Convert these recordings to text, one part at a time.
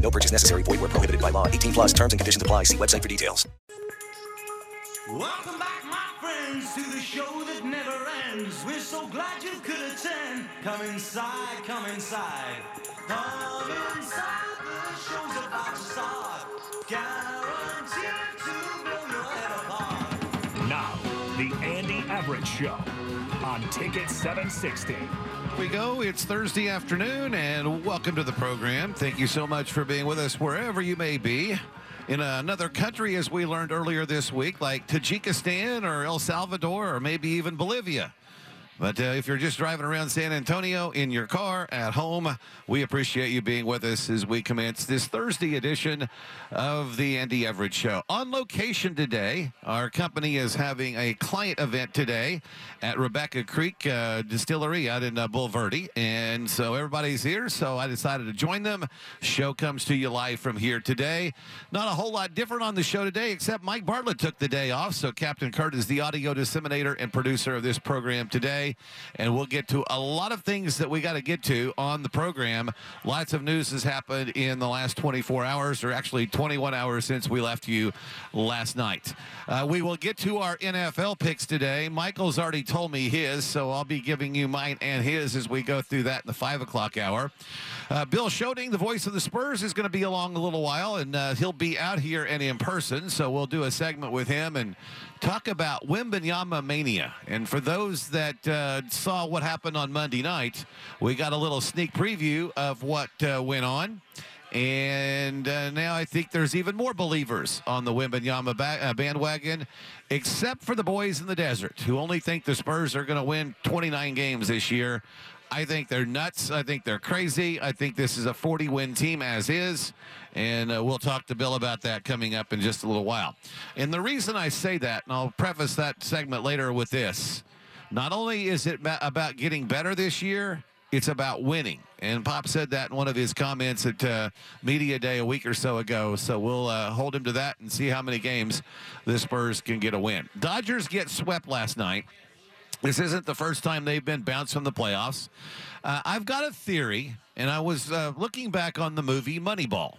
No purchase necessary. Void where prohibited by law. 18 plus terms and conditions apply. See website for details. Welcome back, my friends, to the show that never ends. We're so glad you could attend. Come inside, come inside. Come inside, the show's about to start. Guaranteed to blow your head apart. Now, the Andy Everett Show on Ticket 760. we go. It's Thursday afternoon, and welcome to the program. Thank you so much for being with us wherever you may be. In another country, as we learned earlier this week, like Tajikistan or El Salvador or maybe even Bolivia. But uh, if you're just driving around San Antonio in your car at home, we appreciate you being with us as we commence this Thursday edition of the Andy Everett Show. On location today, our company is having a client event today at Rebecca Creek uh, Distillery out in uh, Bulverde. And so everybody's here, so I decided to join them. Show comes to you live from here today. Not a whole lot different on the show today, except Mike Bartlett took the day off. So Captain Kurt is the audio disseminator and producer of this program today. And we'll get to a lot of things that we got to get to on the program. Lots of news has happened in the last 24 hours, or actually 21 hours since we left you last night. Uh, we will get to our NFL picks today. Michael's already told me his, so I'll be giving you mine and his as we go through that in the 5 o'clock hour. Uh, Bill Schoening, the voice of the Spurs, is going to be along a little while, and uh, he'll be out here and in person, so we'll do a segment with him and talk about Wembanyama mania. And for those that uh, saw what happened on Monday night, we got a little sneak preview of what uh, went on. And uh, now I think there's even more believers on the Wembanyama ba- uh, bandwagon, except for the boys in the desert who only think the Spurs are going to win 29 games this year. I think they're nuts. I think they're crazy. I think this is a 40 win team as is. And uh, we'll talk to Bill about that coming up in just a little while. And the reason I say that, and I'll preface that segment later with this not only is it about getting better this year, it's about winning. And Pop said that in one of his comments at uh, Media Day a week or so ago. So we'll uh, hold him to that and see how many games the Spurs can get a win. Dodgers get swept last night. This isn't the first time they've been bounced from the playoffs. Uh, I've got a theory, and I was uh, looking back on the movie Moneyball.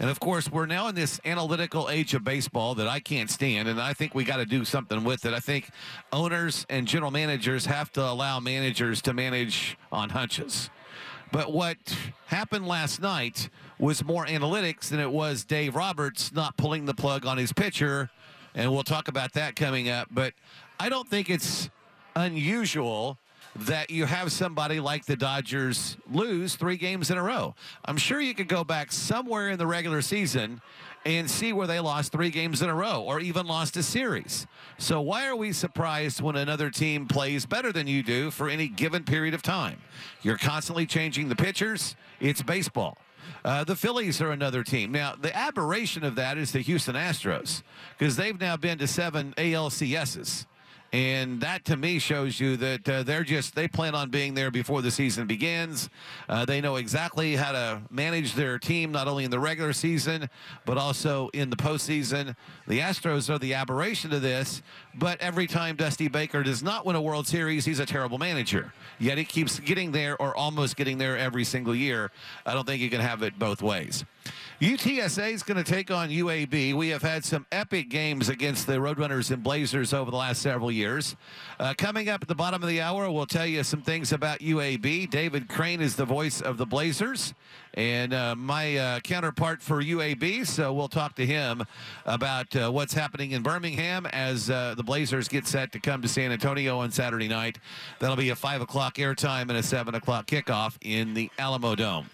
And of course, we're now in this analytical age of baseball that I can't stand, and I think we got to do something with it. I think owners and general managers have to allow managers to manage on hunches. But what happened last night was more analytics than it was Dave Roberts not pulling the plug on his pitcher. And we'll talk about that coming up. But I don't think it's unusual that you have somebody like the Dodgers lose three games in a row. I'm sure you could go back somewhere in the regular season and see where they lost three games in a row or even lost a series. So why are we surprised when another team plays better than you do for any given period of time? You're constantly changing the pitchers. It's baseball. Uh, the Phillies are another team. Now, the aberration of that is the Houston Astros because they've now been to seven ALCSs. And that to me shows you that uh, they're just, they plan on being there before the season begins. Uh, they know exactly how to manage their team, not only in the regular season, but also in the postseason. The Astros are the aberration to this, but every time Dusty Baker does not win a World Series, he's a terrible manager. Yet he keeps getting there or almost getting there every single year. I don't think you can have it both ways. UTSA is going to take on UAB. We have had some epic games against the Roadrunners and Blazers over the last several years. Uh, coming up at the bottom of the hour, we'll tell you some things about UAB. David Crane is the voice of the Blazers and uh, my uh, counterpart for UAB. So we'll talk to him about uh, what's happening in Birmingham as uh, the Blazers get set to come to San Antonio on Saturday night. That'll be a 5 o'clock airtime and a 7 o'clock kickoff in the Alamo Dome.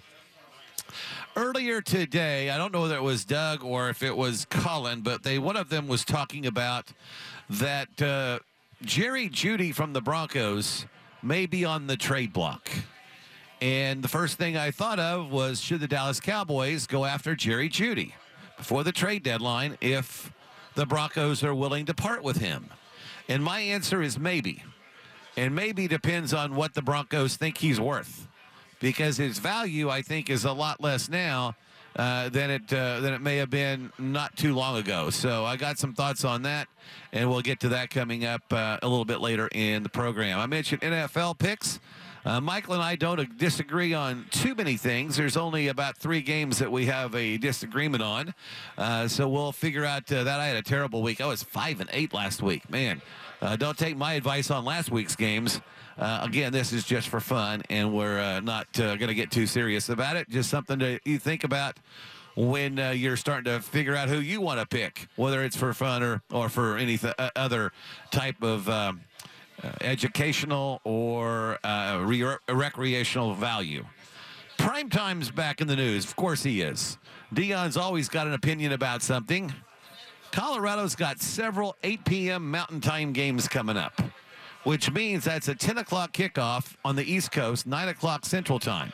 Earlier today, I don't know whether it was Doug or if it was Colin, but they one of them was talking about that uh, Jerry Jeudy from the Broncos may be on the trade block. And the first thing I thought of was should the Dallas Cowboys go after Jerry Jeudy before the trade deadline if the Broncos are willing to part with him? And my answer is maybe. And maybe depends on what the Broncos think he's worth. Because his value, I think, is a lot less now uh, than it uh, than it may have been not too long ago. So I got some thoughts on that, and we'll get to that coming up uh, a little bit later in the program. I mentioned NFL picks. Uh, Michael and I don't disagree on too many things. There's only about three games that we have a disagreement on, uh, so we'll figure out uh, that. I had a terrible week. I was five and eight last week. Man, uh, don't take my advice on last week's games. Uh, again, this is just for fun, and we're uh, not going to get too serious about it. Just something to you think about when uh, you're starting to figure out who you want to pick, whether it's for fun or, or for any th- uh, other type of um, uh, educational or re- recreational value. Prime time's back in the news. Of course he is. Deion's always got an opinion about something. Colorado's got several 8 p.m. Mountain Time games coming up which means that's a 10 o'clock kickoff on the East Coast, 9 o'clock Central Time.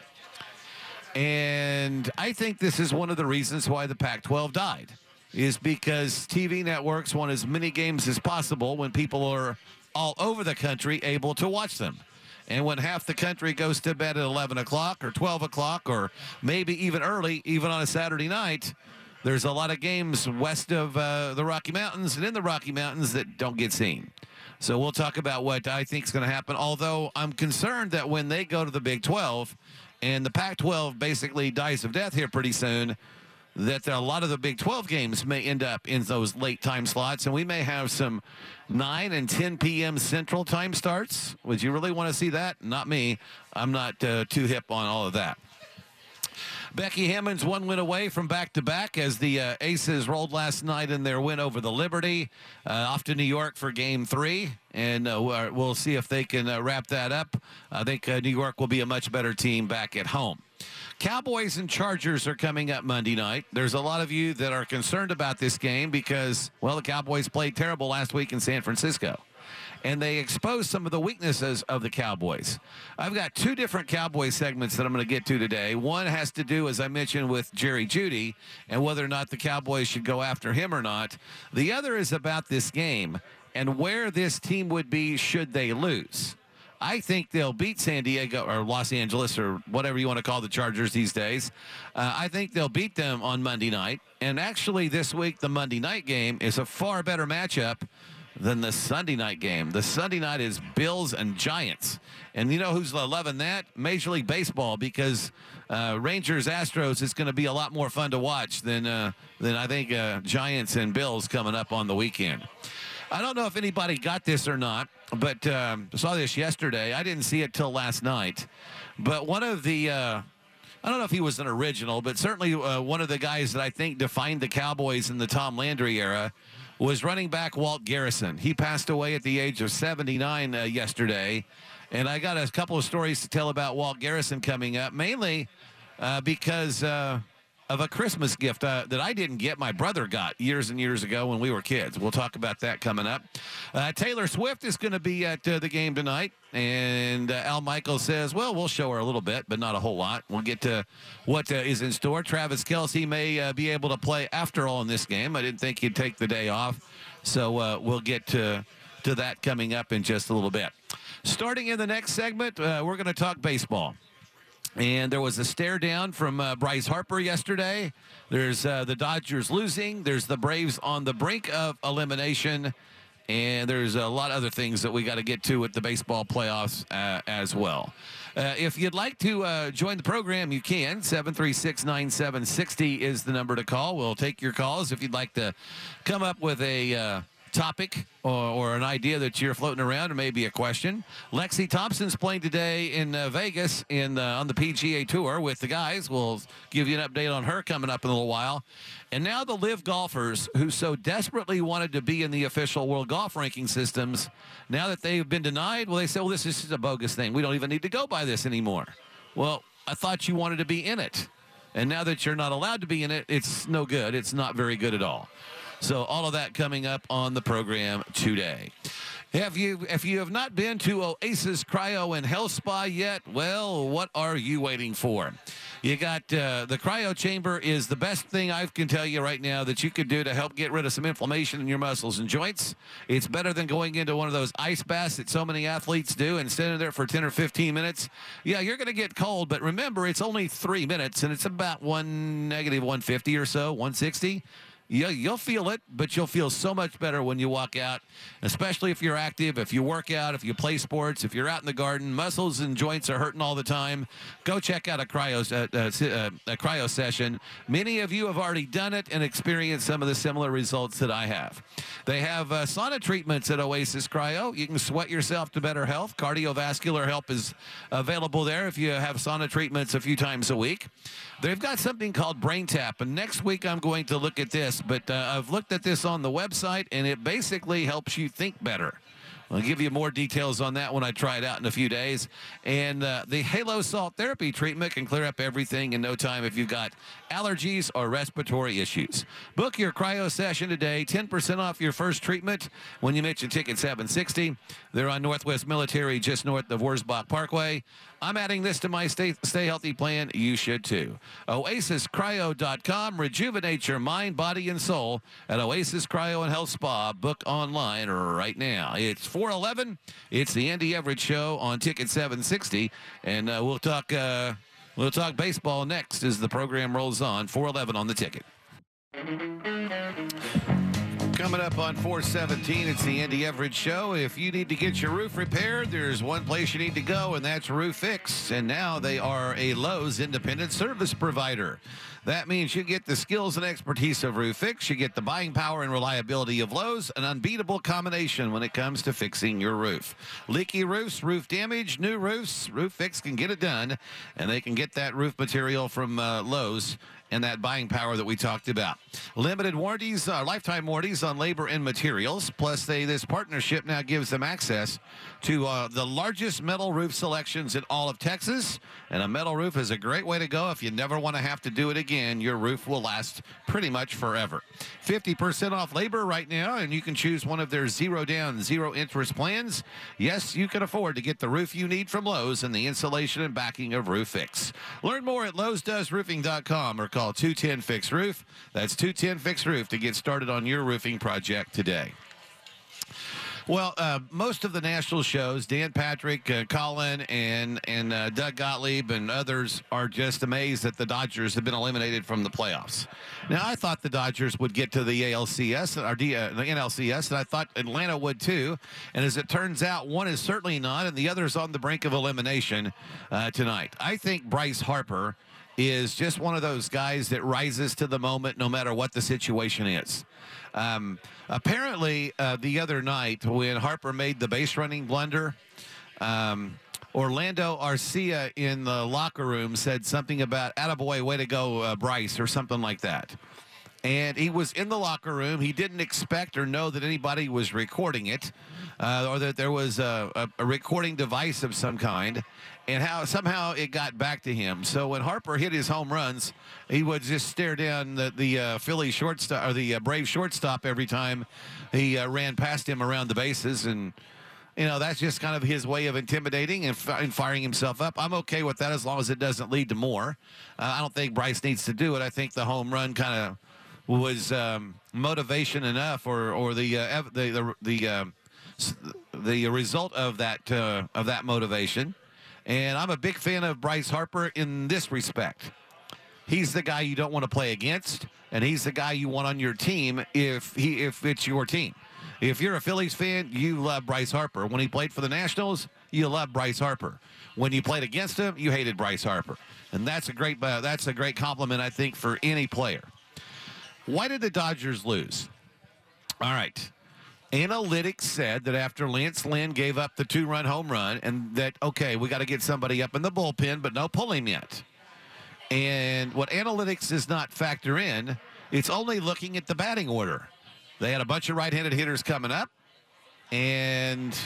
And I think this is one of the reasons why the Pac 12 died, is because TV networks want as many games as possible when people are all over the country able to watch them. And when half the country goes to bed at 11 o'clock or 12 o'clock or maybe even early, even on a Saturday night, there's a lot of games west of uh, the Rocky Mountains and in the Rocky Mountains that don't get seen. So we'll talk about what I think is going to happen. Although I'm concerned that when they go to the Big 12 and the Pac 12 basically dies of death here pretty soon, that a lot of the Big 12 games may end up in those late time slots, and we may have some 9 and 10 p.m. Central time starts. Would you really want to see that? Not me. I'm not uh, too hip on all of that. Becky Hammon's one win away from back to back as the uh, Aces rolled last night in their win over the Liberty. Uh, off to New York for game three, and uh, we'll see if they can uh, wrap that up. I think uh, New York will be a much better team back at home. Cowboys and Chargers are coming up Monday night. There's a lot of you that are concerned about this game because, well, the Cowboys played terrible last week in San Francisco and they expose some of the weaknesses of the Cowboys. I've got two different Cowboy segments that I'm going to get to today. One has to do, as I mentioned, with Jerry Jeudy and whether or not the Cowboys should go after him or not. The other is about this game and where this team would be should they lose. I think they'll beat San Diego or Los Angeles or whatever you want to call the Chargers these days. Uh, I think they'll beat them on Monday night. And actually, this week, the Monday night game is a far better matchup than the Sunday night game. The Sunday night is Bills and Giants. And you know who's loving that? Major League Baseball because uh, Rangers Astros is going to be a lot more fun to watch than uh, than I think uh, Giants and Bills coming up on the weekend. I don't know if anybody got this or not, but um, saw this yesterday. I didn't see it till last night. But one of the uh, I don't know if he was an original, but certainly uh, one of the guys that I think defined the Cowboys in the Tom Landry era was running back Walt Garrison. He passed away at the age of 79 uh, yesterday. And I got a couple of stories to tell about Walt Garrison coming up, mainly uh, because uh, of a Christmas gift uh, that I didn't get. My brother got years and years ago when we were kids. We'll talk about that coming up. Uh, Taylor Swift is going to be at uh, the game tonight. And uh, Al Michaels says, well, we'll show her a little bit, but not a whole lot. We'll get to what uh, is in store. Travis Kelce may uh, be able to play after all in this game. I didn't think he'd take the day off. So we'll get to, to that coming up in just a little bit. Starting in the next segment, we're going to talk baseball. And there was a stare down from uh, Bryce Harper yesterday. There's uh, the Dodgers losing. There's the Braves on the brink of elimination. And there's a lot of other things that we got to get to with the baseball playoffs uh, as well. Uh, if you'd like to uh, join the program, you can. 736 9760 is the number to call. We'll take your calls if you'd like to come up with a uh, topic or, or, an idea that you're floating around, or maybe a question. Lexi Thompson's playing today in uh, Vegas in uh, on the PGA Tour with the guys. We'll give you an update on her coming up in a little while. And now the live golfers who so desperately wanted to be in the official world golf ranking systems, now that they've been denied, well, they say, well, this is a bogus thing. We don't even need to go by this anymore. Well, I thought you wanted to be in it. And now that you're not allowed to be in it, it's no good. It's not very good at all. So all of that coming up on the program today. Have you, if you have not been to Oasis Cryo and Health Spa yet, well, what are you waiting for? You got uh, the cryo chamber is the best thing I can tell you right now that you could do to help get rid of some inflammation in your muscles and joints. It's better than going into one of those ice baths that so many athletes do and standing there for 10 or 15 minutes. Yeah, you're going to get cold, but remember, it's only three minutes and it's about one negative 150 or so, 160 you, you'll feel it, but you'll feel so much better when you walk out, especially if you're active, if you work out, if you play sports, if you're out in the garden. Muscles and joints are hurting all the time. Go check out a cryo, uh, uh, a cryo session. Many of you have already done it and experienced some of the similar results that I have. They have uh, sauna treatments at Oasis Cryo. You can sweat yourself to better health. Cardiovascular help is available there if you have sauna treatments a few times a week. They've got something called Brain Tap, and next week I'm going to look at this. But uh, I've looked at this on the website, and it basically helps you think better. I'll give you more details on that when I try it out in a few days. And uh, the Halo Salt Therapy treatment can clear up everything in no time if you've got allergies or respiratory issues. Book your cryo session today, 10% off your first treatment when you mention Ticket 760. They're on Northwest Military, just north of Wurzbach Parkway. I'm adding this to my stay, stay healthy plan. You should too. OasisCryo.com. Rejuvenate your mind, body, and soul at Oasis Cryo and Health Spa. Book online right now. It's 411. It's the Andy Everett Show on Ticket 760. And uh, we'll talk. Uh, We'll talk baseball next as the program rolls on. 411 on the ticket. Coming up on 417, it's the Andy Everett Show. If you need to get your roof repaired, there's one place you need to go, and that's Roof Fix. And now they are a Lowe's independent service provider. That means you get the skills and expertise of Roof Fix. You get the buying power and reliability of Lowe's, an unbeatable combination when it comes to fixing your roof. Leaky roofs, roof damage, new roofs, Roof Fix can get it done, and they can get that roof material from uh, Lowe's and that buying power that we talked about. Limited warranties, uh, lifetime warranties on labor and materials. Plus, they this partnership now gives them access to uh, the largest metal roof selections in all of Texas. And a metal roof is a great way to go if you never want to have to do it again. Your roof will last pretty much forever. 50% off labor right now, and you can choose one of their zero down, zero interest plans. Yes, you can afford to get the roof you need from Lowe's and the insulation and backing of Roof Fix. Learn more at lowesdoesroofing.com or call 210 Fix Roof. That's 210 Fix Roof to get started on your roofing project today. Well, uh, most of the national shows, Dan Patrick, uh, Colin, and and uh, Doug Gottlieb and others are just amazed that the Dodgers have been eliminated from the playoffs. Now, I thought the Dodgers would get to the ALCS or the, uh, the NLCS, and I thought Atlanta would too. And as it turns out, one is certainly not, and the other is on the brink of elimination uh, tonight. I think Bryce Harper is just one of those guys that rises to the moment no matter what the situation is. Um, apparently, uh, the other night when Harper made the base running blunder, um, Orlando Arcia in the locker room said something about "Attaboy, way to go, uh, Bryce," or something like that. And he was in the locker room. He didn't expect or know that anybody was recording it, uh, or that there was a, a, a recording device of some kind and how somehow it got back to him. So when Harper hit his home runs, he would just stare down the, the uh, Philly shortstop or the uh, Brave shortstop every time he uh, ran past him around the bases, and you know that's just kind of his way of intimidating and, f- and firing himself up. I'm okay with that as long as it doesn't lead to more. Uh, I don't think Bryce needs to do it. I think the home run kind of was um, motivation enough, or or the uh, the the the, uh, the result of that uh, of that motivation. And I'm a big fan of Bryce Harper in this respect. He's the guy you don't want to play against, and he's the guy you want on your team if he if it's your team. If you're a Phillies fan, you love Bryce Harper. When he played for the Nationals, you love Bryce Harper. When you played against him, you hated Bryce Harper, and that's a great uh, that's a great compliment I think for any player. Why did the Dodgers lose? All right. Analytics said that after Lance Lynn gave up the two run home run, and that, okay, we got to get somebody up in the bullpen, but no pulling yet. And what analytics does not factor in, it's only looking at the batting order. They had a bunch of right handed hitters coming up, and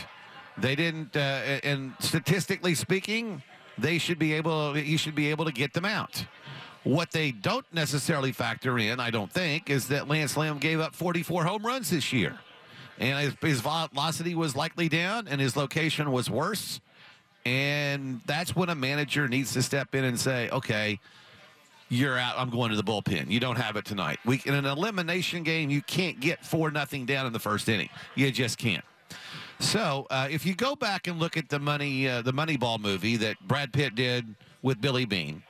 they didn't, uh, and statistically speaking, they should be able, you should be able to get them out. What they don't necessarily factor in, I don't think, is that Lance Lynn gave up 44 home runs this year and his, his velocity was likely down and his location was worse. And that's when a manager needs to step in and say, okay, you're out. I'm going to the bullpen. You don't have it tonight. We in an elimination game, you can't get four nothing down in the first inning. You just can't. So uh, if you go back and look at the money, uh, the Moneyball movie that Brad Pitt did with Billy Beane,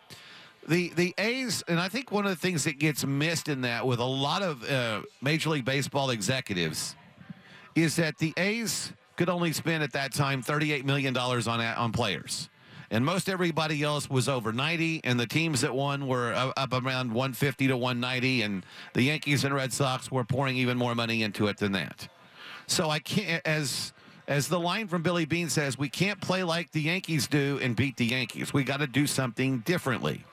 the the A's, and I think one of the things that gets missed in that with a lot of uh, Major League Baseball executives is that the A's could only spend at that time $38 million on on players. And most everybody else was over 90, and the teams that won were up around 150 to 190, and the Yankees and Red Sox were pouring even more money into it than that. So I can't, as as the line from Billy Beane says, we can't play like the Yankees do and beat the Yankees. We got to do something differently.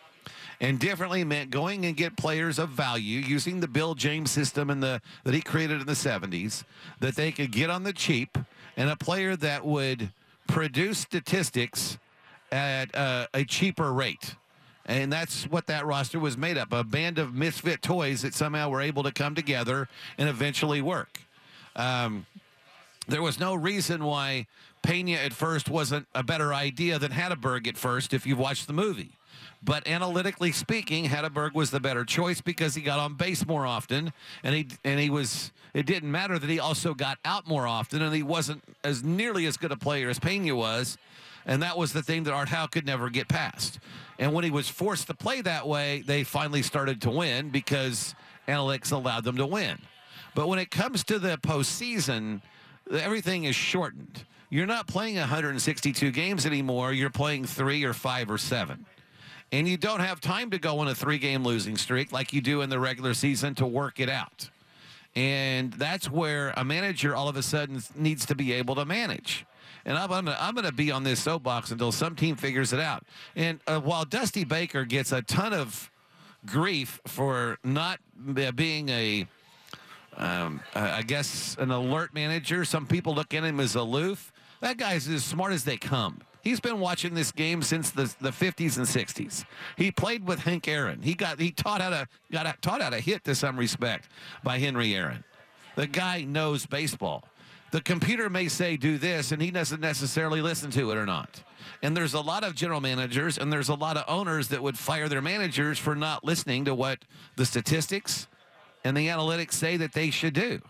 And differently meant going and get players of value using the Bill James system and the that he created in the 70s that they could get on the cheap and a player that would produce statistics at uh, a cheaper rate. And that's what that roster was made up a band of misfit toys that somehow were able to come together and eventually work. Um, there was no reason why Pena at first wasn't a better idea than Hatteberg at first if you've watched the movie. But analytically speaking, Hatteberg was the better choice because he got on base more often, and he and he was. It didn't matter that he also got out more often, and he wasn't as nearly as good a player as Pena was, and that was the thing that Art Howe could never get past. And when he was forced to play that way, they finally started to win because analytics allowed them to win. But when it comes to the postseason, everything is shortened. You're not playing 162 games anymore. You're playing three or five or seven. And you don't have time to go on a three game losing streak like you do in the regular season to work it out. And that's where a manager all of a sudden needs to be able to manage. And I'm, I'm, I'm going to be on this soapbox until some team figures it out. And uh, while Dusty Baker gets a ton of grief for not being a um, I guess an alert manager. Some people look at him as aloof. That guy's as smart as they come. He's been watching this game since the, the 50s and 60s. He played with Hank Aaron. He got he taught how to got taught how to hit to some respect by Henry Aaron. The guy knows baseball. The computer may say do this, and he doesn't necessarily listen to it or not. And there's a lot of general managers and there's a lot of owners that would fire their managers for not listening to what the statistics and the analytics say that they should do.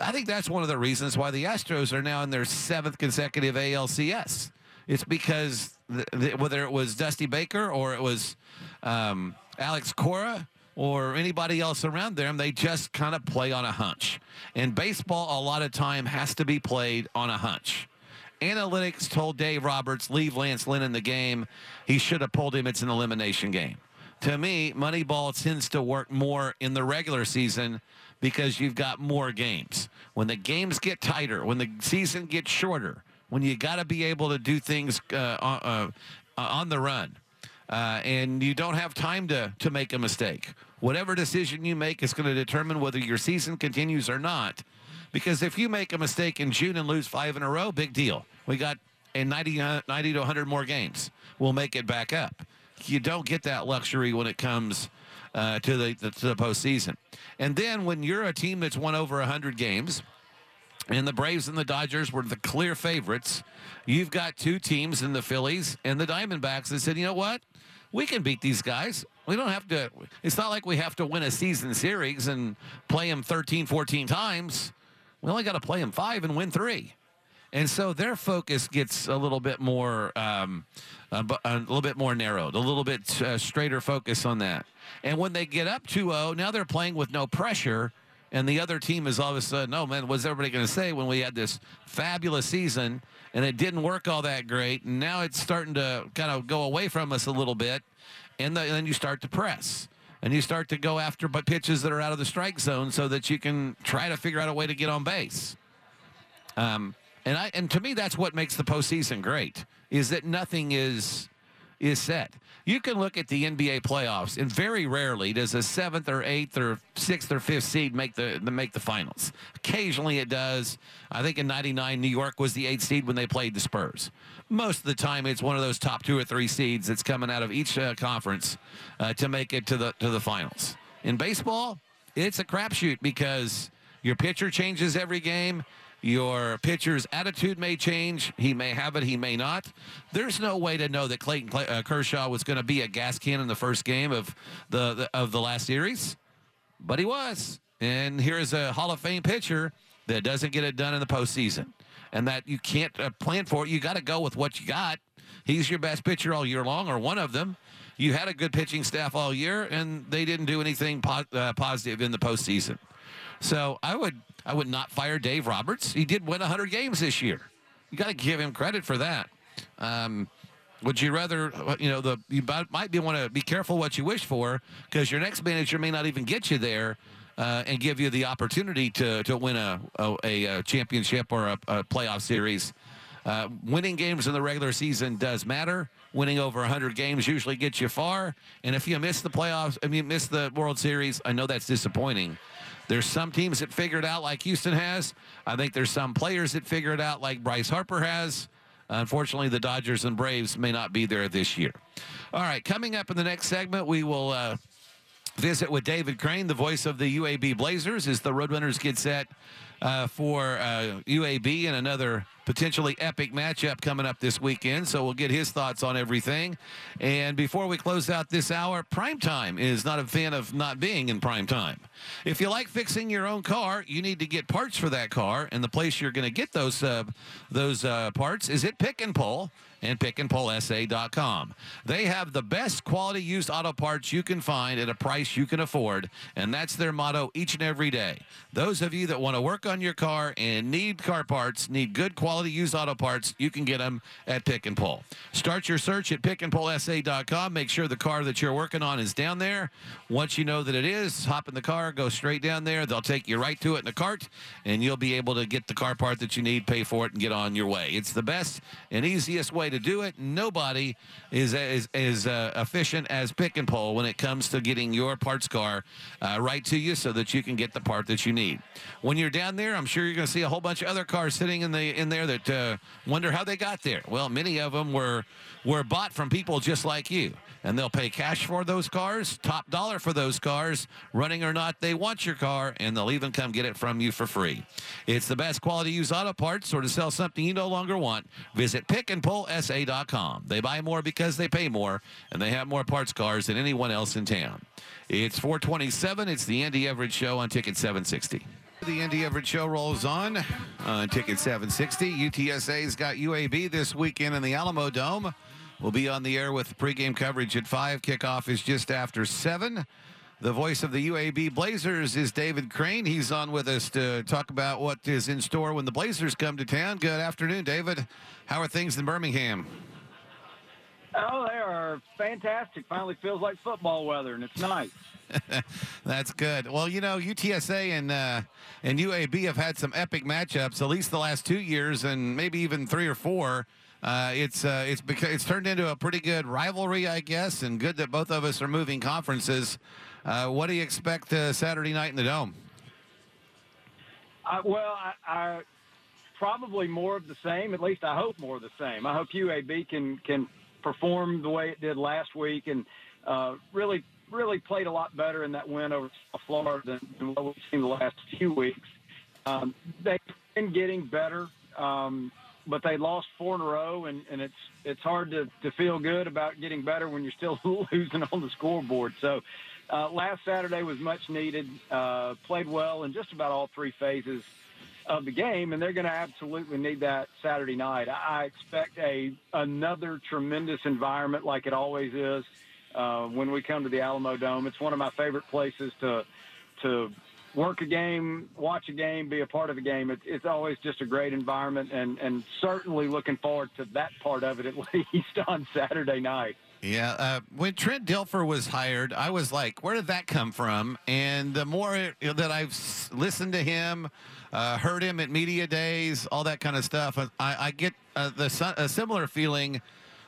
I think that's one of the reasons why the Astros are now in their seventh consecutive ALCS. It's because th- th- whether it was Dusty Baker or it was um, Alex Cora or anybody else around them, they just kind of play on a hunch. And baseball, a lot of time, has to be played on a hunch. Analytics told Dave Roberts, leave Lance Lynn in the game. He should have pulled him. It's an elimination game to me, Moneyball tends to work more in the regular season because you've got more games. When the games get tighter, when the season gets shorter, when you got to be able to do things uh, uh, on the run, uh, and you don't have time to to make a mistake. Whatever decision you make is going to determine whether your season continues or not. Because if you make a mistake in June and lose five in a row, big deal. We got a 90, uh, 90 to 100 more games. We'll make it back up you don't get that luxury when it comes uh, to the, the to the postseason. And then when you're a team that's won over 100 games, and the Braves and the Dodgers were the clear favorites, you've got two teams in the Phillies and the Diamondbacks that said, you know what? We can beat these guys. We don't have to. It's not like we have to win a season series and play them 13, 14 times. We only got to play them five and win three. And so their focus gets a little bit more, um, a, a, little bit more narrowed, a little bit uh, straighter focus on that. And when they get up 2-0, now they're playing with no pressure. And the other team is all of a sudden, oh man, what's everybody going to say when we had this fabulous season and it didn't work all that great? And now it's starting to kind of go away from us a little bit. And, the, and then you start to press and you start to go after but pitches that are out of the strike zone so that you can try to figure out a way to get on base. Um, and I and to me that's what makes the postseason great is that nothing is is set. You can look at the NBA playoffs, and very rarely does a seventh or eighth or sixth or fifth seed make the, the make the finals. Occasionally it does. I think in '99, New York was the eighth seed when they played the Spurs. Most of the time, it's one of those top two or three seeds that's coming out of each uh, conference uh, to make it to the to the finals. In baseball, it's a crapshoot because your pitcher changes every game Your pitcher's attitude may change. He may have it, he may not. There's no way to know that Clayton Clay, uh, Kershaw was going to be a gas can in the first game of the, the of the last series, but he was. And here's a Hall of Fame pitcher that doesn't get it done in the postseason, and that you can't uh, plan for it. You got to go with what you got. He's your best pitcher all year long, or one of them. You had a good pitching staff all year, and they didn't do anything po- uh, positive in the postseason. So I would I would not fire Dave Roberts. He did win 100 games this year. You got to give him credit for that. Um, would you rather, you know, the you might be want to be careful what you wish for because your next manager may not even get you there uh, and give you the opportunity to to win a a, a championship or a, a playoff series. Uh, winning games in the regular season does matter. Winning over 100 games usually gets you far. And if you miss the playoffs, I mean, miss the World Series, I know that's disappointing. There's some teams that figure it out like Houston has. I think there's some players that figure it out like Bryce Harper has. Unfortunately, the Dodgers and Braves may not be there this year. All right, coming up in the next segment, we will uh, visit with David Crane, the voice of the UAB Blazers, as the Roadrunners get set uh, for uh, UAB and another potentially epic matchup coming up this weekend. So we'll get his thoughts on everything. And before we close out this hour, prime time is not a fan of not being in prime time. If you like fixing your own car, you need to get parts for that car, and the place you're going to get those uh, those uh, parts is at Pick and Pull and pickandpullsa.com. They have the best quality used auto parts you can find at a price you can afford, and that's their motto each and every day. Those of you that want to work on your car and need car parts, need good quality used auto parts, you can get them at Pick and Pull. Start your search at pickandpullsa.com. Make sure the car that you're working on is down there. Once you know that it is, hop in the car, go straight down there. They'll take you right to it in a cart, and you'll be able to get the car part that you need, pay for it, and get on your way. It's the best and easiest way to do it. Nobody is as, as uh, efficient as Pick and Pull when it comes to getting your parts car uh, right to you so that you can get the part that you need. When you're down there, I'm sure you're going to see a whole bunch of other cars sitting in the in there that uh, wonder how they got there. Well, many of them were were bought from people just like you and they'll pay cash for those cars, top dollar for those cars, running or not. They want your car, and they'll even come get it from you for free. It's the best quality used auto parts, or to sell something you no longer want, visit pickandpullsa.com. They buy more because they pay more, and they have more parts cars than anyone else in town. It's 427. It's the Andy Everett Show on Ticket 760. The Andy Everett Show rolls on on Ticket 760. UTSA's got UAB this weekend in the Alamo Dome. We'll be on the air with pregame coverage at 5. Kickoff is just after 7. The voice of the UAB Blazers is David Crane. He's on with us to talk about what is in store when the Blazers come to town. Good afternoon, David. How are things in Birmingham? Oh, they are fantastic. Finally feels like football weather, and it's nice. That's good. Well, you know, UTSA and uh, and UAB have had some epic matchups, at least the last two years, and maybe even three or four. Uh, it's uh, it's because it's turned into a pretty good rivalry, I guess, and good that both of us are moving conferences. Uh, what do you expect uh, Saturday night in the dome? Uh, well, I, I probably more of the same. At least I hope more of the same. I hope UAB can can perform the way it did last week and uh, really really played a lot better in that win over Florida than, than what we've seen the last few weeks. Um, they've been getting better. Um, but they lost four in a row, and, and it's it's hard to, to feel good about getting better when you're still losing on the scoreboard. So uh, last Saturday was much needed. Uh, played well in just about all three phases of the game, and they're going to absolutely need that Saturday night. I expect a another tremendous environment like it always is uh, when we come to the Alamo Dome. It's one of my favorite places to to work a game, watch a game, be a part of a game. It's, it's always just a great environment, and, and certainly looking forward to that part of it at least on Saturday night. Yeah, uh, when Trent Dilfer was hired, I was like, where did that come from? And the more that I've listened to him, uh, heard him at media days, all that kind of stuff, I, I get uh, the a similar feeling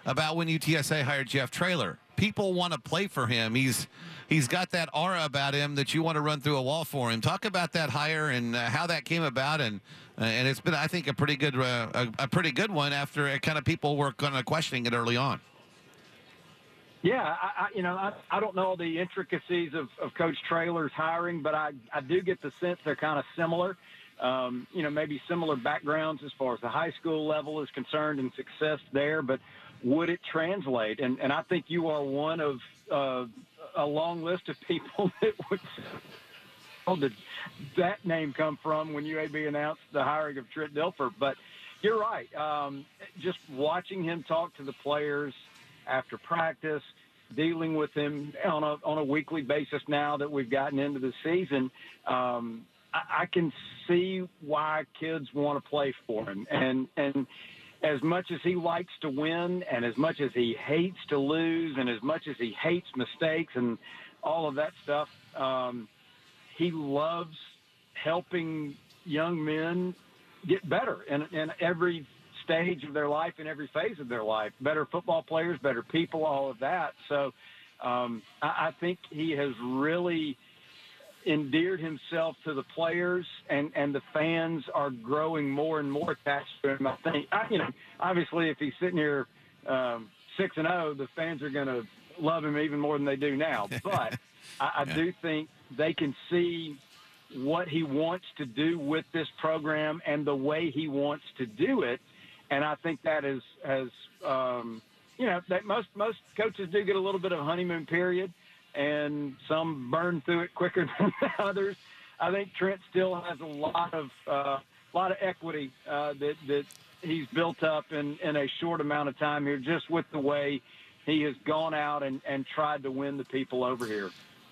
about when UTSA hired Jeff Traylor. People want to play for him. He's he's got that aura about him that you want to run through a wall for him. Talk about that hire and uh, how that came about, and uh, and it's been, I think, a pretty good uh, a, a, pretty good one after kind of people were kind of questioning it early on. Yeah, I, I, you know, I, I don't know the intricacies of, of Coach Traylor's hiring, but I, I do get the sense they're kind of similar. Um, you know, maybe similar backgrounds as far as the high school level is concerned and success there, but would it translate? And, and I think you are one of uh, a long list of people that would where did that name come from when UAB announced the hiring of Trent Dilfer. But you're right. Um, just watching him talk to the players after practice, dealing with him on a on a weekly basis now that we've gotten into the season, um, I, can see why kids want to play for him. And and as much as he likes to win, and as much as he hates to lose, and as much as he hates mistakes and all of that stuff, um, he loves helping young men get better in, in every stage of their life, in every phase of their life. Better football players, better people, all of that. So um, I, I think he has really endeared himself to the players, and, and the fans are growing more and more attached to him. I think, I, you know, obviously, if he's sitting here um, six and zero, the fans are going to love him even more than they do now. But I, I do think they can see what he wants to do with this program and the way he wants to do it. And I think that is has um, you know that most most coaches do get a little bit of a honeymoon period, and some burn through it quicker than others. I think Trent still has a lot of uh, lot of equity uh, that that he's built up in in a short amount of time here, just with the way he has gone out and, and tried to win the people over here.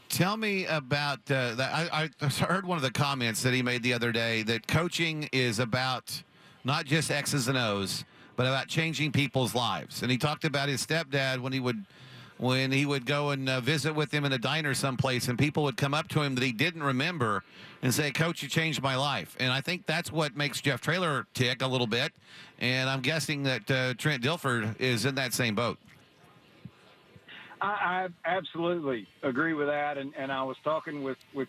Tell me about uh, that. I, I heard one of the comments that he made the other day that coaching is about not just X's and O's, but about changing people's lives. And he talked about his stepdad when he would when he would go and uh, visit with him in a diner someplace, and people would come up to him that he didn't remember and say, "Coach, you changed my life." And I think that's what makes Jeff Traylor tick a little bit. And I'm guessing that uh, Trent Dilfer is in that same boat. I, I absolutely agree with that, and, and I was talking with, with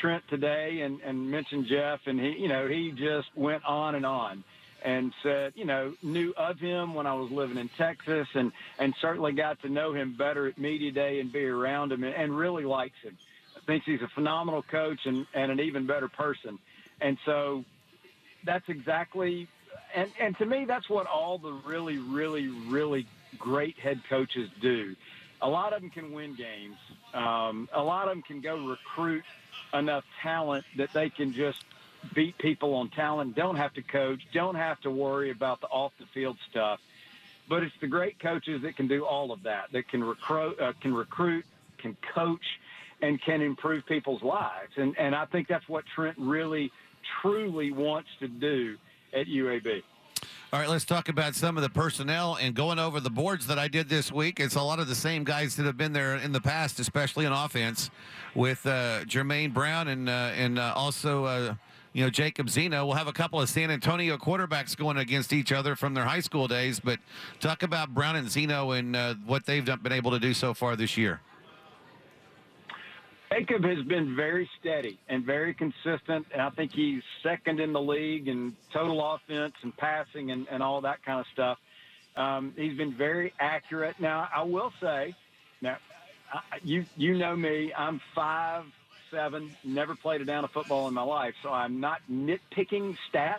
Trent today and, and mentioned Jeff, and he, you know, he just went on and on and said, you know, knew of him when I was living in Texas and, and certainly got to know him better at Media Day and be around him and, and really likes him. Thinks he's a phenomenal coach and, and an even better person. And so that's exactly, and, and to me, that's what all the really, really, really great head coaches do a lot of them can win games. Um, a lot of them can go recruit enough talent that they can just beat people on talent, don't have to coach, don't have to worry about the off the field stuff. But it's the great coaches that can do all of that, that can recruit, uh, can recruit, can coach, and can improve people's lives. And and I think that's what Trent really, truly wants to do at UAB. All right, let's talk about some of the personnel and going over the boards that I did this week. It's a lot of the same guys that have been there in the past, especially in offense, with uh, Jermaine Brown and uh, and uh, also uh, you know Jacob Zeno. We'll have a couple of San Antonio quarterbacks going against each other from their high school days. But talk about Brown and Zeno and uh, what they've been able to do so far this year. Jacob has been very steady and very consistent. And I think he's second in the league in total offense and passing and, and all that kind of stuff. Um, he's been very accurate. Now, I will say, now, I, you you know me. I'm five seven. Never played a down of football in my life, so I'm not nitpicking stats.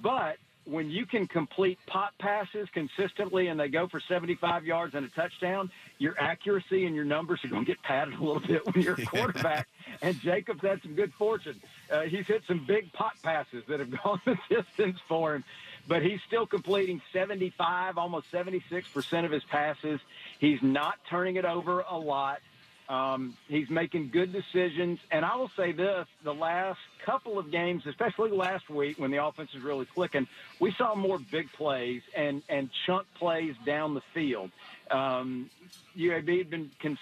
But when you can complete pop passes consistently and they go for 75 yards and a touchdown, your accuracy and your numbers are going to get padded a little bit when you're a quarterback. and Jacobs had some good fortune. Uh, he's hit some big pop passes that have gone the distance for him, but he's still completing 75, almost 76% of his passes. He's not turning it over a lot. Um, he's making good decisions. And I will say this the last couple of games, especially last week when the offense was really clicking, we saw more big plays and, and chunk plays down the field. Um, UAB had been con-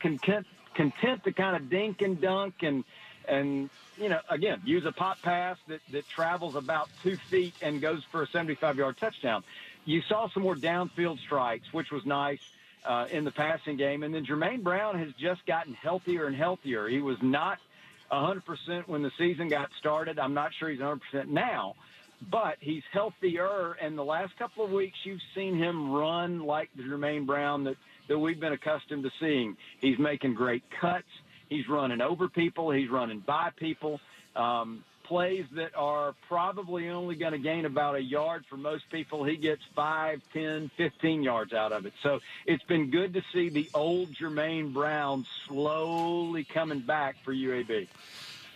content, content to kind of dink and dunk and, and you know, again, use a pop pass that, that travels about two feet and goes for a 75 yard touchdown. You saw some more downfield strikes, which was nice uh, in the passing game. And then Jermaine Brown has just gotten healthier and healthier. He was not 100% when the season got started. I'm not sure he's 100% now, but he's healthier. And the last couple of weeks, you've seen him run like the Jermaine Brown that, that we've been accustomed to seeing. He's making great cuts. He's running over people. He's running by people. Um, plays that are probably only going to gain about a yard for most people, he gets 5, 10, 15 yards out of it. So it's been good to see the old Jermaine Brown slowly coming back for UAB.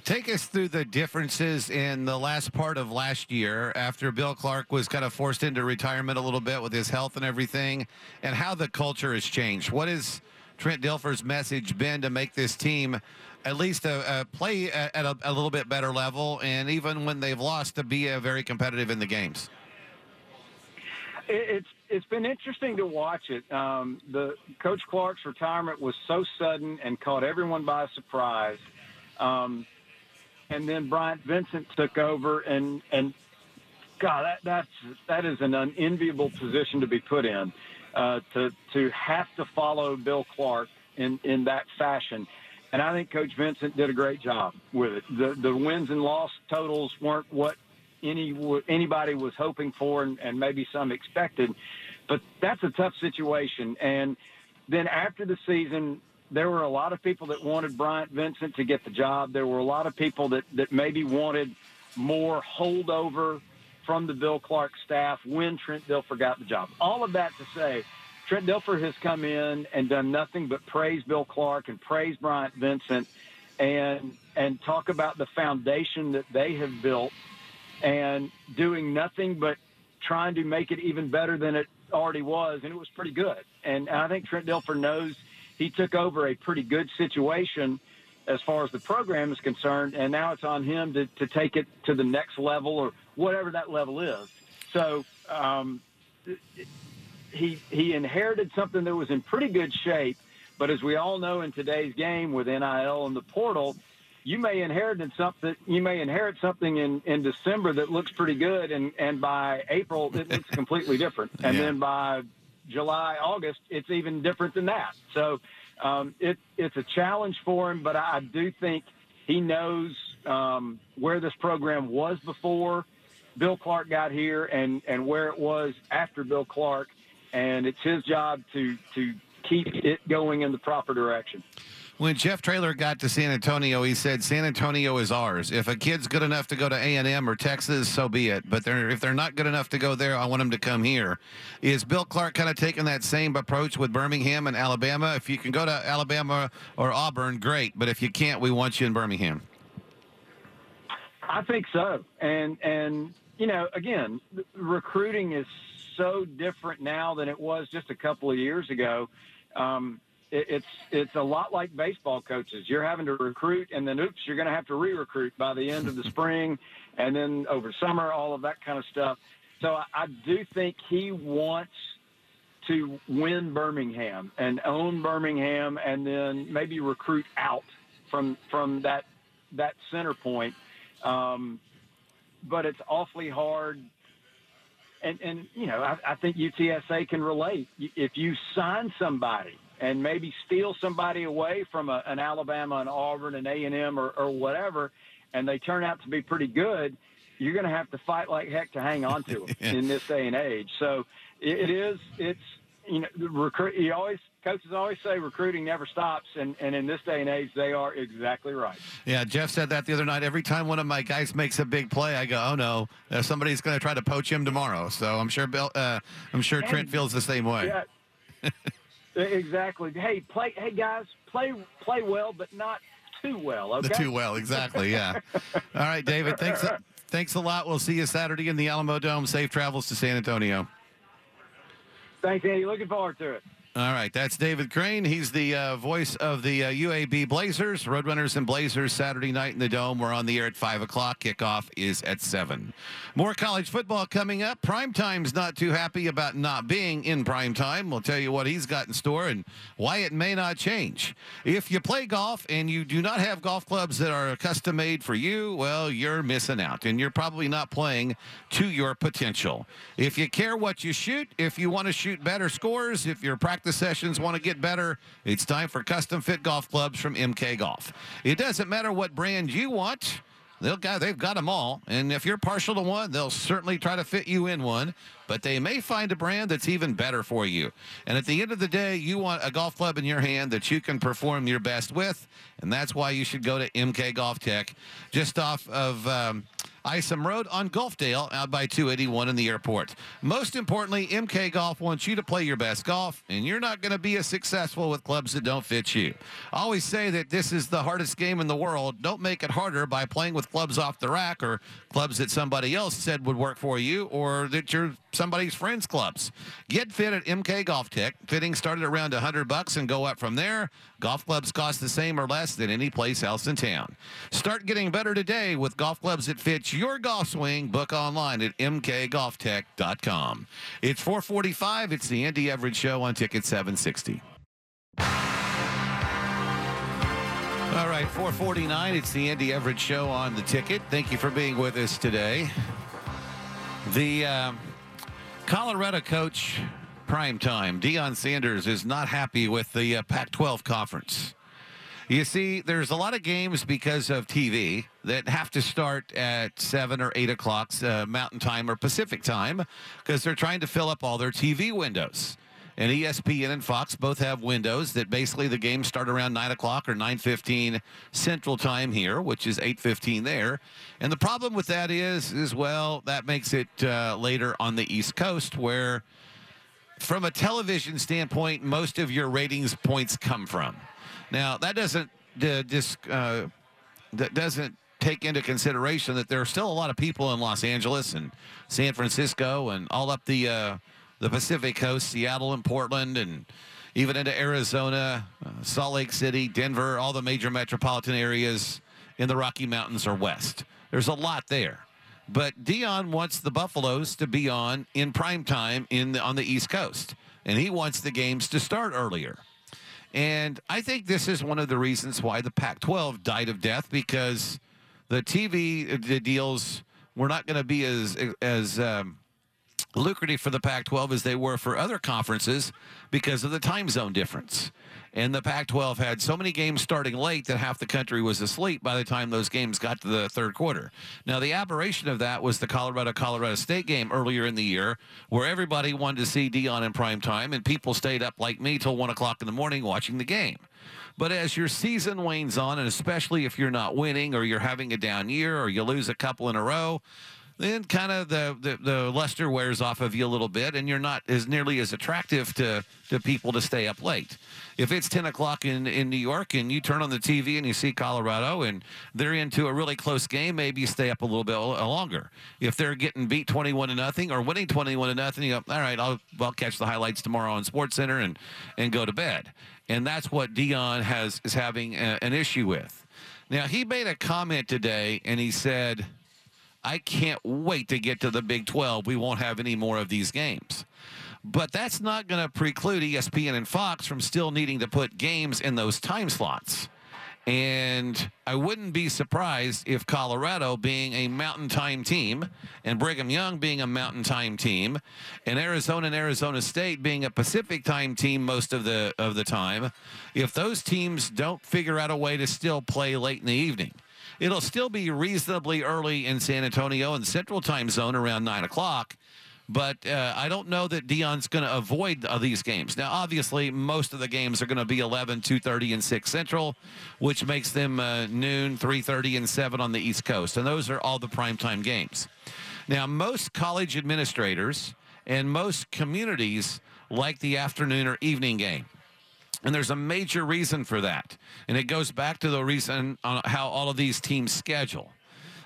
Take us through the differences in the last part of last year after Bill Clark was kind of forced into retirement a little bit with his health and everything, and how the culture has changed. What has Trent Dilfer's message been to make this team at least a, a play at a, a, little bit better level, and even when they've lost, to be a very competitive in the games? It's it's been interesting to watch it. Um, the Coach Clark's retirement was so sudden and caught everyone by surprise. Um, and then Bryant Vincent took over, and and God, that that's that is an unenviable position to be put in, uh, to to have to follow Bill Clark in in that fashion. And I think Coach Vincent did a great job with it. The the wins and loss totals weren't what any anybody was hoping for, and, and maybe some expected, but that's a tough situation. And then after the season, there were a lot of people that wanted Bryant Vincent to get the job. There were a lot of people that, that maybe wanted more holdover from the Bill Clark staff when Trent Dilfer got the job. All of that to say, Trent Dilfer has come in and done nothing but praise Bill Clark and praise Bryant Vincent and and talk about the foundation that they have built and doing nothing but trying to make it even better than it already was and it was pretty good. And I think Trent Dilfer knows – he took over a pretty good situation as far as the program is concerned, and now it's on him to, to take it to the next level or whatever that level is. So um, he he inherited something that was in pretty good shape, but as we all know in today's game with NIL and the portal, you may inherit something you may inherit something in, in December that looks pretty good and, and by April it looks completely different. And yeah. then by July, August, it's even different than that. So um, it, it's a challenge for him, but I do think he knows um, where this program was before Bill Clark got here and, and where it was after Bill Clark. And it's his job to, to keep it going in the proper direction. When Jeff Traylor got to San Antonio, he said, "San Antonio is ours. If a kid's good enough to go to A and M or Texas, so be it. But they're, if they're not good enough to go there, I want them to come here." Is Bill Clark kind of taking that same approach with Birmingham and Alabama? If you can go to Alabama or Auburn, great. But if you can't, we want you in Birmingham. I think so. And and you know, again, recruiting is so different now than it was just a couple of years ago. Um, it's it's a lot like baseball coaches. You're having to recruit, and then oops, you're going to have to re-recruit by the end of the spring, and then over summer, all of that kind of stuff. So I, I do think he wants to win Birmingham and own Birmingham, and then maybe recruit out from from that that center point. Um, but it's awfully hard. And, and you know, I, I think UTSA can relate. If you sign somebody and maybe steal somebody away from a, an Alabama, an Auburn, an A and M, or, or whatever, and they turn out to be pretty good, you're going to have to fight like heck to hang on to them in this day and age. So it, it is. It's you know, recruit. You always coaches always say recruiting never stops, and, and in this day and age, they are exactly right. Yeah, Jeff said that the other night. Every time one of my guys makes a big play, I go, "Oh no, uh, somebody's going to try to poach him tomorrow." So I'm sure Bill, uh, I'm sure and, Trent feels the same way. Yeah. Exactly. Hey, play. Hey, guys, play play well, but not too well. Okay. Too well, exactly. Yeah. All right, David. Thanks. Thanks a lot. We'll see you Saturday in the Alamodome. Safe travels to San Antonio. Thanks, Andy. Looking forward to it. All right, that's David Crane. He's the uh, voice of the uh, UAB Blazers, Roadrunners and Blazers, Saturday night in the Dome. We're on the air at 5 o'clock. Kickoff is at 7. More college football coming up. Primetime's not too happy about not being in prime time. We'll tell you what he's got in store and why it may not change. If you play golf and you do not have golf clubs that are custom made for you, well, you're missing out, and you're probably not playing to your potential. If you care what you shoot, if you want to shoot better scores, if you're practicing practice sessions want to get better, it's time for custom fit golf clubs from MK Golf. It doesn't matter what brand you want. They'll got, they've got them all. And if you're partial to one, they'll certainly try to fit you in one. But they may find a brand that's even better for you. And at the end of the day, you want a golf club in your hand that you can perform your best with. And that's why you should go to MK Golf Tech, just off of. Um, Isom Road on Gulfdale out by 281 in the airport. Most importantly, MK Golf wants you to play your best golf, and you're not going to be as successful with clubs that don't fit you. I always say that this is the hardest game in the world. Don't make it harder by playing with clubs off the rack or clubs that somebody else said would work for you or that you're somebody's friends clubs. Get fit at MK Golf Tech. Fitting started around 100 bucks and go up from there. Golf clubs cost the same or less than any place else in town. Start getting better today with golf clubs that fit your golf swing. Book online at mkgolftech.com. It's 445. It's the Andy Everett Show on Ticket 760. All right, 449. It's the Andy Everett Show on the ticket. Thank you for being with us today. The um, Colorado coach, prime time, Deion Sanders, is not happy with the uh, Pac 12 conference. You see, there's a lot of games because of TV that have to start at 7 or 8 o'clock uh, Mountain Time or Pacific Time because they're trying to fill up all their TV windows. And ESPN and Fox both have windows that basically the games start around 9 o'clock or 9.15 Central Time here, which is 8.15 there. And the problem with that is, is well, that makes it uh, later on the East Coast where from a television standpoint, most of your ratings points come from. Now, that doesn't uh, uh, that doesn't take into consideration that there are still a lot of people in Los Angeles and San Francisco and all up the uh, the Pacific Coast, Seattle and Portland, and even into Arizona, uh, Salt Lake City, Denver, all the major metropolitan areas in the Rocky Mountains or west. There's a lot there. But Deion wants the Buffaloes to be on in prime time in the, on the East Coast, and he wants the games to start earlier. And I think this is one of the reasons why the Pac-12 died of death because the TV the deals were not going to be as as um, lucrative for the Pac-12 as they were for other conferences because of the time zone difference. And the Pac-12 had so many games starting late that half the country was asleep by the time those games got to the third quarter. Now, the aberration of that was the Colorado-Colorado State game earlier in the year, where everybody wanted to see Deion in prime time, and people stayed up like me till one o'clock in the morning watching the game. But as your season wanes on, and especially if you're not winning or you're having a down year or you lose a couple in a row, then kind of the, the, the luster wears off of you a little bit, and you're not as nearly as attractive to, to people to stay up late. If it's 10 o'clock in, in New York and you turn on the TV and you see Colorado and they're into a really close game, maybe you stay up a little bit uh, longer. If they're getting beat 21 to nothing or winning 21 to nothing, you go, all right, I'll, I'll catch the highlights tomorrow on Sports Center and, and go to bed. And that's what Deion has is having a, an issue with. Now, he made a comment today and he said, I can't wait to get to the Big 12. We won't have any more of these games. But that's not going to preclude ESPN and Fox from still needing to put games in those time slots. And I wouldn't be surprised if Colorado, being a mountain time team, and Brigham Young being a mountain time team, and Arizona and Arizona State being a Pacific time team most of the of the time, if those teams don't figure out a way to still play late in the evening, it'll still be reasonably early in San Antonio and Central Time Zone around nine o'clock. But uh, I don't know that Deion's going to avoid uh, these games. Now, obviously, most of the games are going to be 11, 2.30, and 6 Central, which makes them uh, noon, 3.30, and 7 on the East Coast. And those are all the primetime games. Now, most college administrators and most communities like the afternoon or evening game. And there's a major reason for that. And it goes back to the reason on how all of these teams schedule.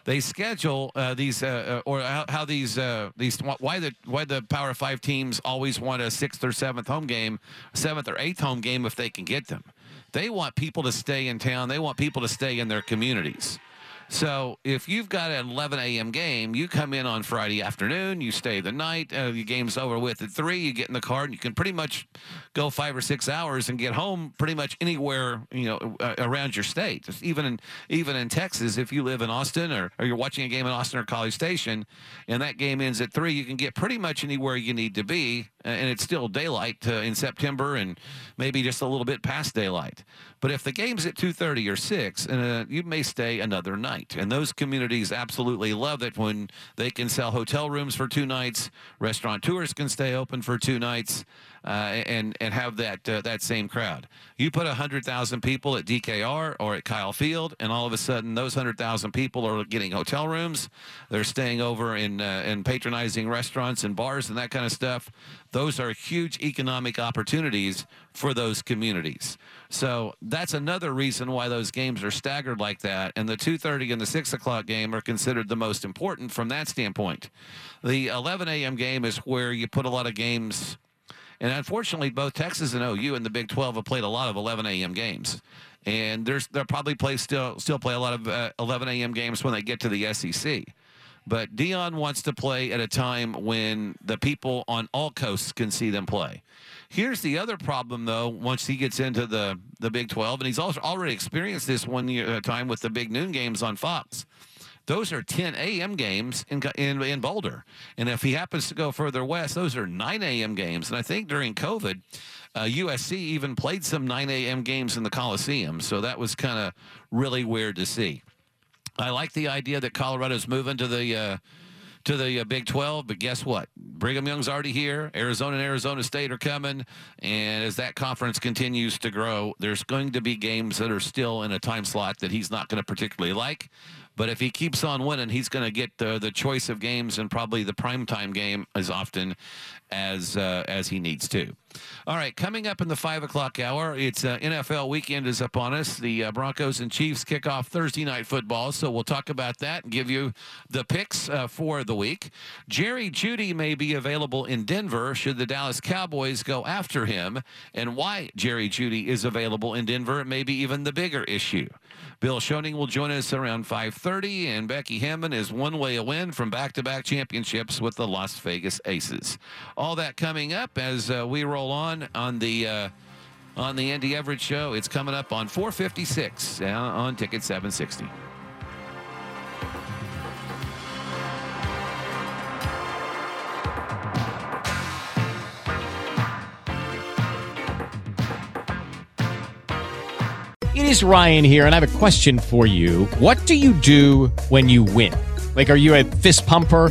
They schedule uh, these, uh, uh, or how, how these, uh, these, why the why the Power Five teams always want a sixth or seventh home game, seventh or eighth home game if they can get them. They want people to stay in town. They want people to stay in their communities. So if you've got an 11 a.m. game, you come in on Friday afternoon, you stay the night, uh, your game's over with at three. You get in the car and you can pretty much go five or six hours and get home pretty much anywhere you know uh, around your state. Just even in even in Texas, if you live in Austin or, or you're watching a game in Austin or College Station, and that game ends at three, you can get pretty much anywhere you need to be, and it's still daylight uh, in September and maybe just a little bit past daylight. But if the game's at 2:30 or 6, and uh, you may stay another night. night. And those communities absolutely love it when they can sell hotel rooms for two nights, restaurateurs can stay open for two nights. Uh, and and have that uh, that same crowd. You put hundred thousand people at DKR or at Kyle Field, and all of a sudden those hundred thousand people are getting hotel rooms. They're staying over in uh, and patronizing restaurants and bars and that kind of stuff. Those are huge economic opportunities for those communities. So that's another reason why those games are staggered like that. And the 2:30 and the 6 o'clock game are considered the most important from that standpoint. The 11 a.m. game is where you put a lot of games and unfortunately, both Texas and OU in the Big 12 have played a lot of 11 a.m. games. And there's they'll probably play still still play a lot of uh, 11 a.m. games when they get to the SEC. But Deion wants to play at a time when the people on all coasts can see them play. Here's the other problem, though. Once he gets into the the Big 12, and he's also already experienced this one year uh, time with the big noon games on Fox. Those are 10 a.m. games in, in, in Boulder. And if he happens to go further west, those are 9 a.m. games. And I think during COVID, uh, USC even played some 9 a.m. games in the Coliseum. So that was kind of really weird to see. I like the idea that Colorado's moving to the. Uh, to the uh, Big 12, but guess what? Brigham Young's already here. Arizona and Arizona State are coming. And as that conference continues to grow, there's going to be games that are still in a time slot that he's not going to particularly like. But if he keeps on winning, he's going to get the the choice of games and probably the primetime game as often as uh, as he needs to. All right, coming up in the five o'clock hour, it's uh, NFL weekend is upon us. The uh, Broncos and Chiefs kick off Thursday night football, so we'll talk about that and give you the picks uh, for the week. Jerry Jeudy may be available in Denver should the Dallas Cowboys go after him, and why Jerry Jeudy is available in Denver may be even the bigger issue. Bill Schoening will join us around 5:30, and Becky Hammon is one way a win from back-to-back championships with the Las Vegas Aces. All that coming up as uh, we roll on on the uh, on the Andy Everett Show. It's coming up on 456 uh, on Ticket 760. It is Ryan here, and I have a question for you. What do you do when you win? Like, are you a fist pumper?